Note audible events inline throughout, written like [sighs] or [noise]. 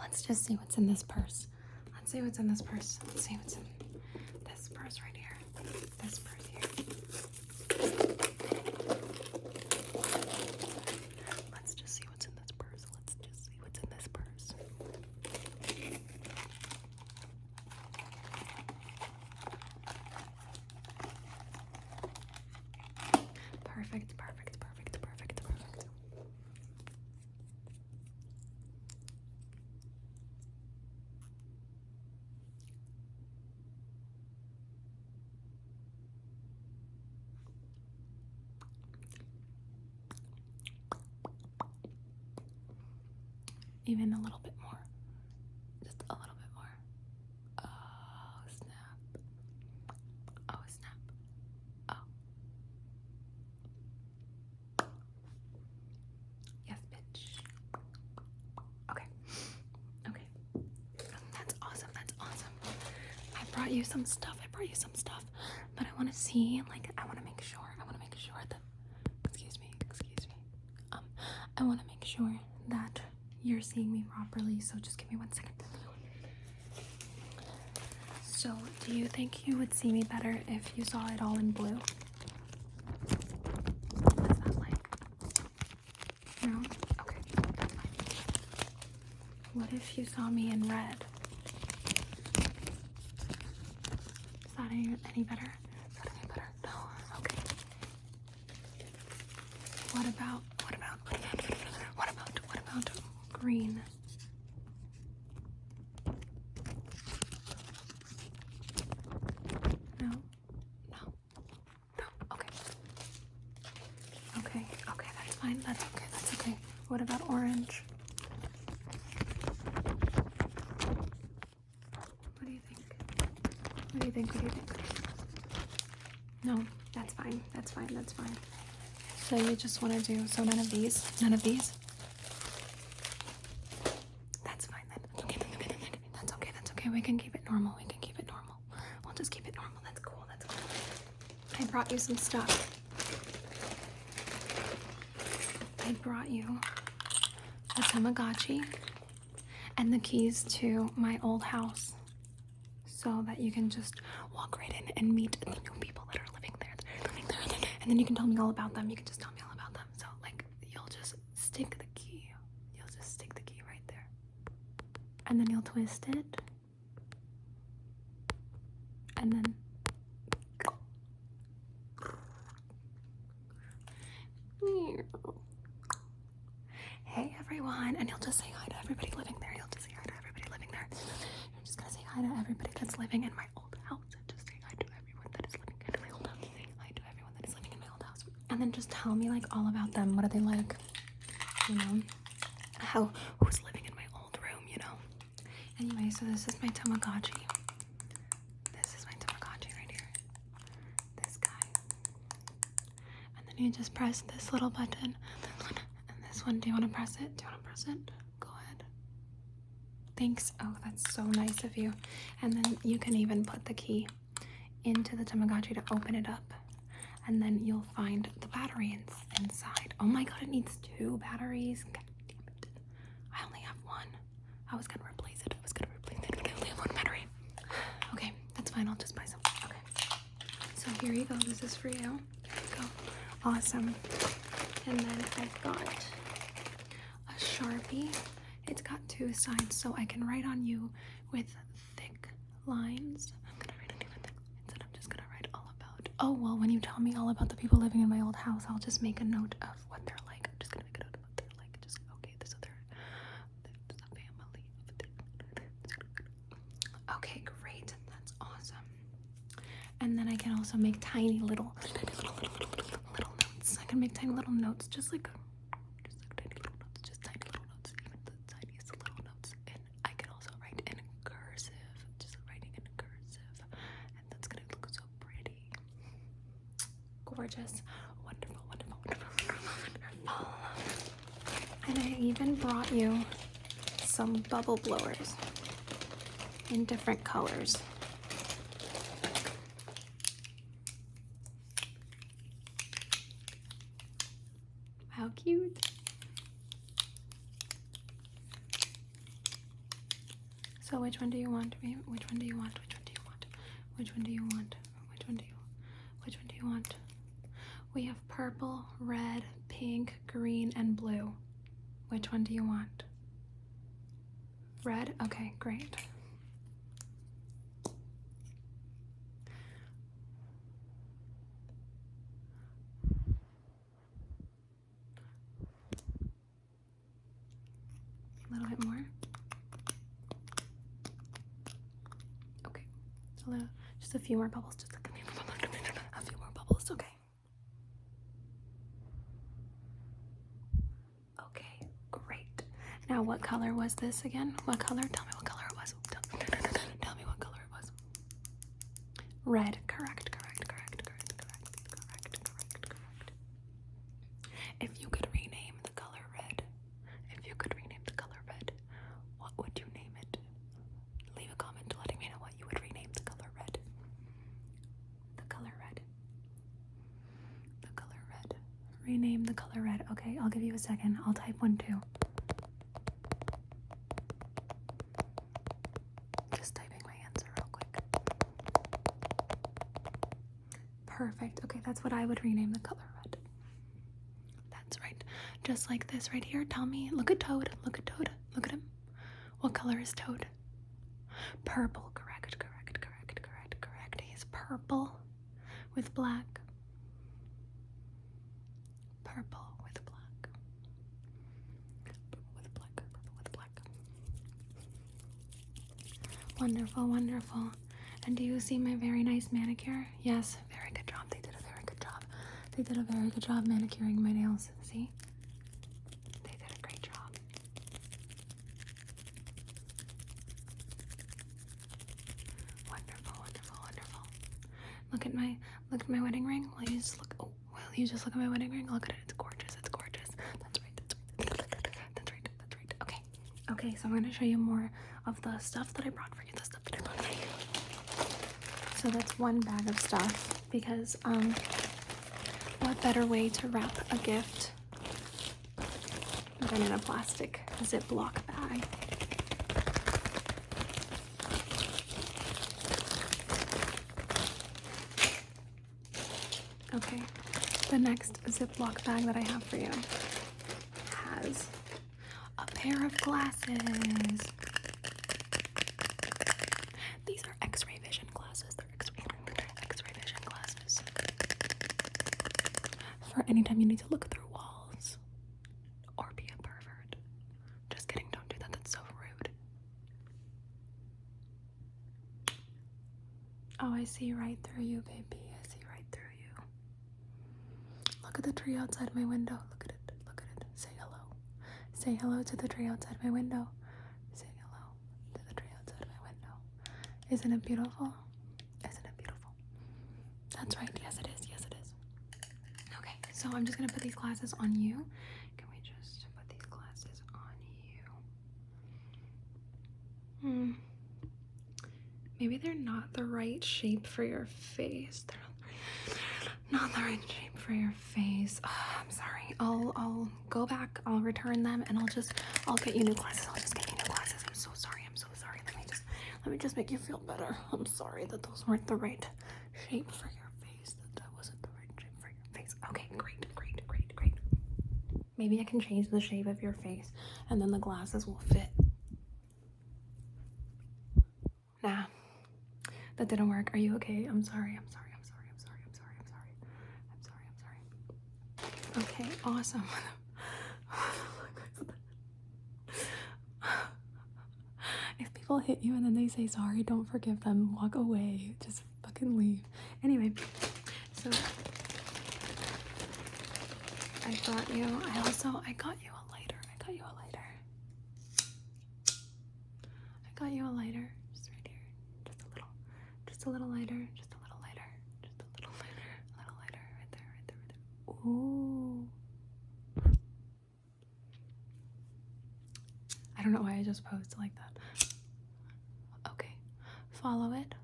Let's just see what's in this purse. Let's see what's in this purse. Let's see what's in this purse right here. This purse here. Let's just see what's in this purse. Let's just see what's in this purse. Perfect, perfect, perfect, perfect, perfect. Even a little bit more. Just a little bit more. Oh, snap. Oh, snap. Oh. Yes, bitch. Okay. Okay. That's awesome. That's awesome. I brought you some stuff. I brought you some stuff. But I want to see, like, I want to make sure. I want to make sure that. Excuse me. Excuse me. Um, I want to make sure you're seeing me properly. So just give me one second. So, do you think you would see me better if you saw it all in blue? What's that like? No? Okay. What if you saw me in red? Is that any, any better? Is that any better? No? Okay. What about, what about, what about, what about, what about green? No? No? No? Okay. Okay, okay, that's fine. That's okay, that's okay. What about orange? What do you think? What do you think? What do you think? No, that's fine. That's fine. That's fine. So you just want to do so none of these, none of these. That's fine. Then. Okay, okay, okay, okay. That's okay. That's okay. We can keep it normal. We can keep it normal. We'll just keep it normal. That's cool. That's cool. I brought you some stuff. I brought you a Tamagotchi and the keys to my old house so that you can just walk right in and meet the new people that are living there. that are living there. And then you can tell me all about them. You can just tell me all about them. So, like, you'll just stick the key. You'll just stick the key right there. And then you'll twist it. And then. Hey everyone, and you'll just say hi to everybody living there. You'll just say hi to everybody living there. I'm just gonna say hi to everybody that's living in my old house. And Just say hi to everyone that is living in my old house. Say hi to everyone that is living in my old house. And then just tell me like all about them. What are they like? You know? How who's living in my old room, you know? Anyway, so this is my Tamagotchi. This is my Tamagotchi right here. This guy. And you just press this little button. And this one, do you want to press it? Do you want to press it? Go ahead. Thanks. Oh, that's so nice of you. And then you can even put the key into the Tamagotchi to open it up. And then you'll find the battery in- inside. Oh my god, it needs two batteries. God damn it. I only have one. I was gonna replace it. I was gonna replace it, but I only have one battery. Okay, that's fine. I'll just buy some. Okay. So here you go. This is for you. Awesome. And then I've got a Sharpie. It's got two sides, so I can write on you with thick lines. I'm gonna write on you with thick lines, I'm just gonna write all about. Oh well, when you tell me all about the people living in my old house, I'll just make a note of what they're like. I'm just gonna make a note of what they're like. Just okay, this other, a family. Okay, great. That's awesome. And then I can also make tiny little, can make tiny little notes, just like, just like tiny little notes, just tiny little notes, even the tiniest little notes. And I can also write in cursive, just writing in cursive, and that's gonna look so pretty, gorgeous, wonderful, wonderful, wonderful, wonderful. And I even brought you some bubble blowers in different colors. How cute. So which one do you want? Which one do you want? Which one do you want? Which one do you want? Which one do you which one do you want? We have purple, red, pink, green, and blue. Which one do you want? Red? Okay, great. A little bit more. Okay. A little, just a few more bubbles. Just a, a few more bubbles. Okay. Okay, great. Now, what color was this again? What color? Tell me what color it was. Tell, tell me what color it was. Red. Correct, correct, correct, correct, correct, correct, correct, correct. If you could rename the color red, if you could rename the color red, what would you name it? Leave a comment letting me know what you would rename the color red. The color red. The color red. Rename the color red. Okay, I'll give you a second. I'll type one too. Just typing my answer real quick. Perfect. Okay, that's what I would rename the color red. That's right. Just like this right here. Tell me. Look at Toad. Look at Toad. Look at him. What color is Toad? Purple. Correct, correct, correct, correct, correct. He's purple with black. Purple with black. With black. Purple with black. Wonderful, wonderful. And do you see my very nice manicure? Yes, very good job. They did a very good job. They did a very good job manicuring my nails. See? They did a great job. Wonderful, wonderful, wonderful. Look at my look at my wedding ring. Will you just look oh will you just look at my wedding ring? Look at it. It's gorgeous. It's gorgeous. That's right. That's right. That's right. That's right. Okay. Okay, so I'm gonna show you more of the stuff that I brought for you. The stuff that I brought for you. So that's one bag of stuff because um what better way to wrap a gift than in a plastic Ziploc bag? Okay, the next Ziploc bag that I have for you has a pair of glasses. These are X-ray vision glasses. They're X-ray, X-ray vision glasses for anytime you need to look through walls or be a pervert. Just kidding. Don't do that. That's so rude. Oh, I see right through you, baby. I see right through you. Look at the tree outside my window. Look at it. Look at it. Say hello. Say hello to the tree outside my window. Say hello to the tree outside my window. Isn't it beautiful? Isn't it beautiful? That's right. Yes, it is. Yes, it is. Okay, so I'm just gonna put these glasses on you. Can we just put these glasses on you? Hmm. Maybe they're not the right shape for your face. They're not, the right shape for your face. Ah, [sighs] I'm sorry. I'll I'll go back. I'll return them, and I'll just I'll get you new glasses. I'll just get you new glasses. I'm so sorry. I'm so sorry. Let me just let me just make you feel better. I'm sorry that those weren't the right shape for your face. That that wasn't the right shape for your face. Okay, great, great, great, great. Maybe I can change the shape of your face, and then the glasses will fit. Nah, that didn't work. Are you okay? I'm sorry. I'm sorry. I'm sorry. I'm sorry. I'm sorry. I'm sorry. I'm sorry. I'm sorry. Okay, awesome. [laughs] if people hit you and then they say sorry, don't forgive them. Walk away. Just fucking leave. Anyway, so I got you. I also I got you a lighter. I got you a lighter. I got you a lighter. Just right here. Just a little. Just a little lighter. Just a little lighter. Just a little lighter. A little lighter. Right there. Right there. Right there. Ooh. I don't know why I just posed like that. Okay. Follow it.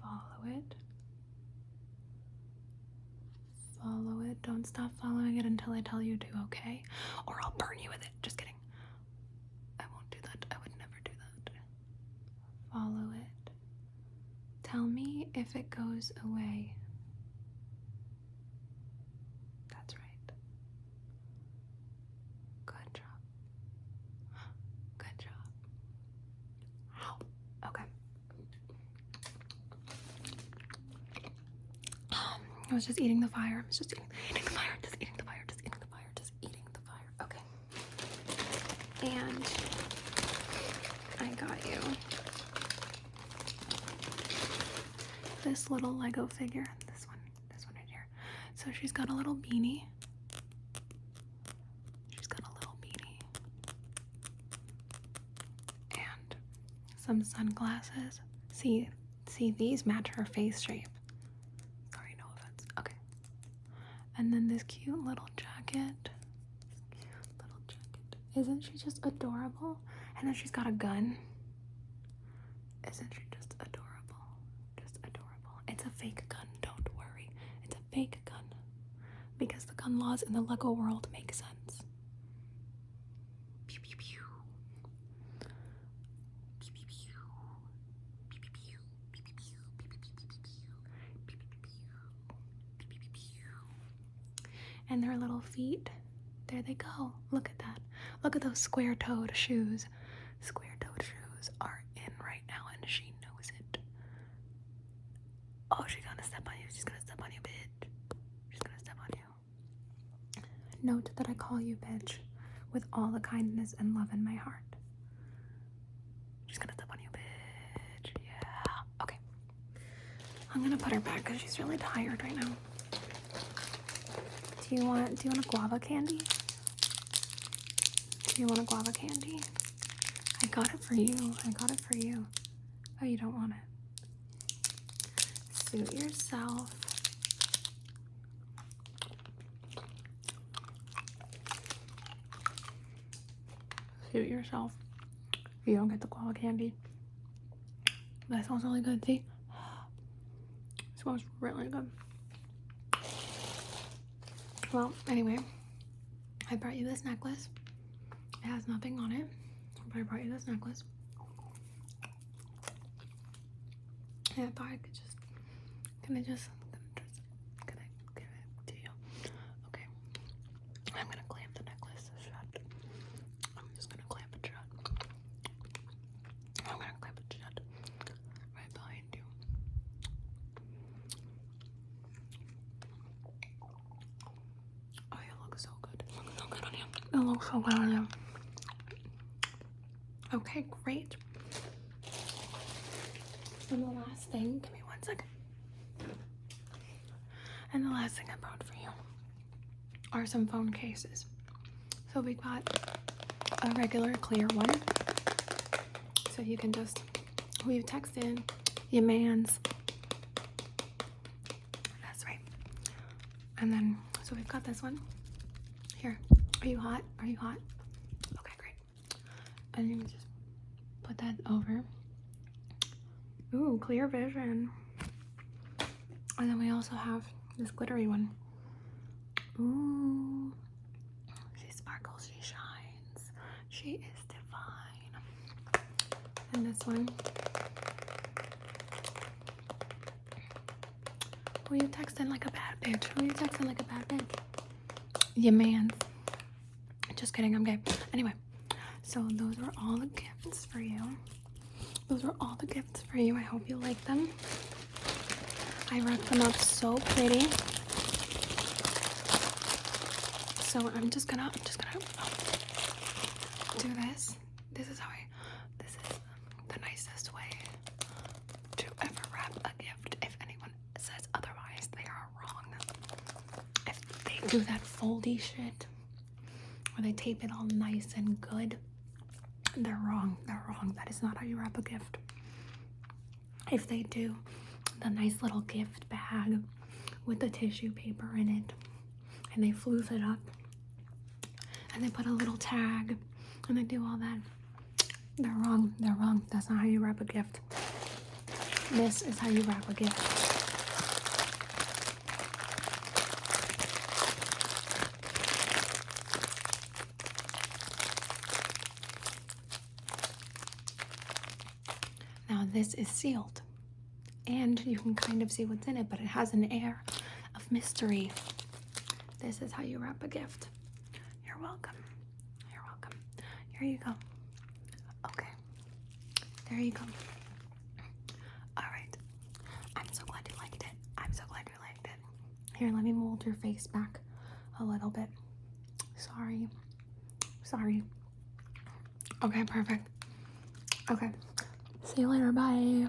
Follow it. follow it. Don't stop following it until I tell you to, okay? Or I'll burn you with it. Just kidding. I won't do that. I would never do that. Follow it. Tell me if it goes away. That's right. Good job. I was just eating the fire. I was just eating, eating the fire, just eating the fire, just eating the fire, just eating the fire. Okay. And I got you this little Lego figure. This one, this one right here. So she's got a little beanie. She's got a little beanie. And some sunglasses. See, see, these match her face shape. Sorry, no offense. Okay. And then this cute little jacket. Cute little jacket. Isn't she just adorable? And then she's got a gun. Isn't she just adorable? Just adorable. It's a fake gun, don't worry. It's a fake gun. Because the gun laws in the Lego world make sense. And their little feet, there they go. Look at that. Look at those square toed shoes. Square toed shoes are in right now, and she knows it. Oh, she's gonna step on you. She's gonna step on you, bitch. She's gonna step on you. Note that I call you bitch with all the kindness and love in my heart. She's gonna step on you, bitch. Yeah. Okay. I'm gonna put her back because she's really tired right now. Do you want do you want a guava candy? Do you want a guava candy? I got it for you. I got it for you. Oh, you don't want it. Suit yourself. Suit yourself. You don't get the guava candy. That smells really good. See? It smells really good. Well, anyway, I brought you this necklace. It has nothing on it, but I brought you this necklace. And I thought I could just, can I just, can I give it to you? Okay. I'm gonna clamp the necklace shut. I'm just gonna clamp it shut. I'm gonna clamp it shut right behind you. Oh, you look so good. It looks so good on you. It looks so good on you. Okay, great. And the last thing, give me one second. And the last thing I brought for you are some phone cases. So we got a regular clear one. So you can just, who you text in, your man's. That's right. And then, so we've got this one. Are you hot? Are you hot? Okay, great. And you just put that over. Ooh, clear vision. And then we also have this glittery one. Ooh. She sparkles, she shines. She is divine. And this one. Who you texting like a bad bitch? Who you texting like a bad bitch? Your man. Just kidding, I'm gay. Anyway, so those are all the gifts for you. Those are all the gifts for you. I hope you like them. I wrapped them up so pretty. So I'm just gonna, I'm just gonna oh, do this. This is how I, this is the nicest way to ever wrap a gift. If anyone says otherwise, they are wrong. If they do that foldy shit, where they tape it all nice and good, they're wrong. They're wrong. That is not how you wrap a gift. If they do the nice little gift bag with the tissue paper in it, and they floof it up, and they put a little tag, and they do all that, they're wrong. They're wrong. That's not how you wrap a gift. This is how you wrap a gift. Now, this is sealed. and you can kind of see what's in it, but it has an air of mystery. This is how you wrap a gift. You're welcome. You're welcome. Here you go. Okay. There you go. All right. I'm so glad you liked it. I'm so glad you liked it. Here, let me mold your face back a little bit. Sorry. Sorry. Okay, perfect. Okay. See you later. Bye.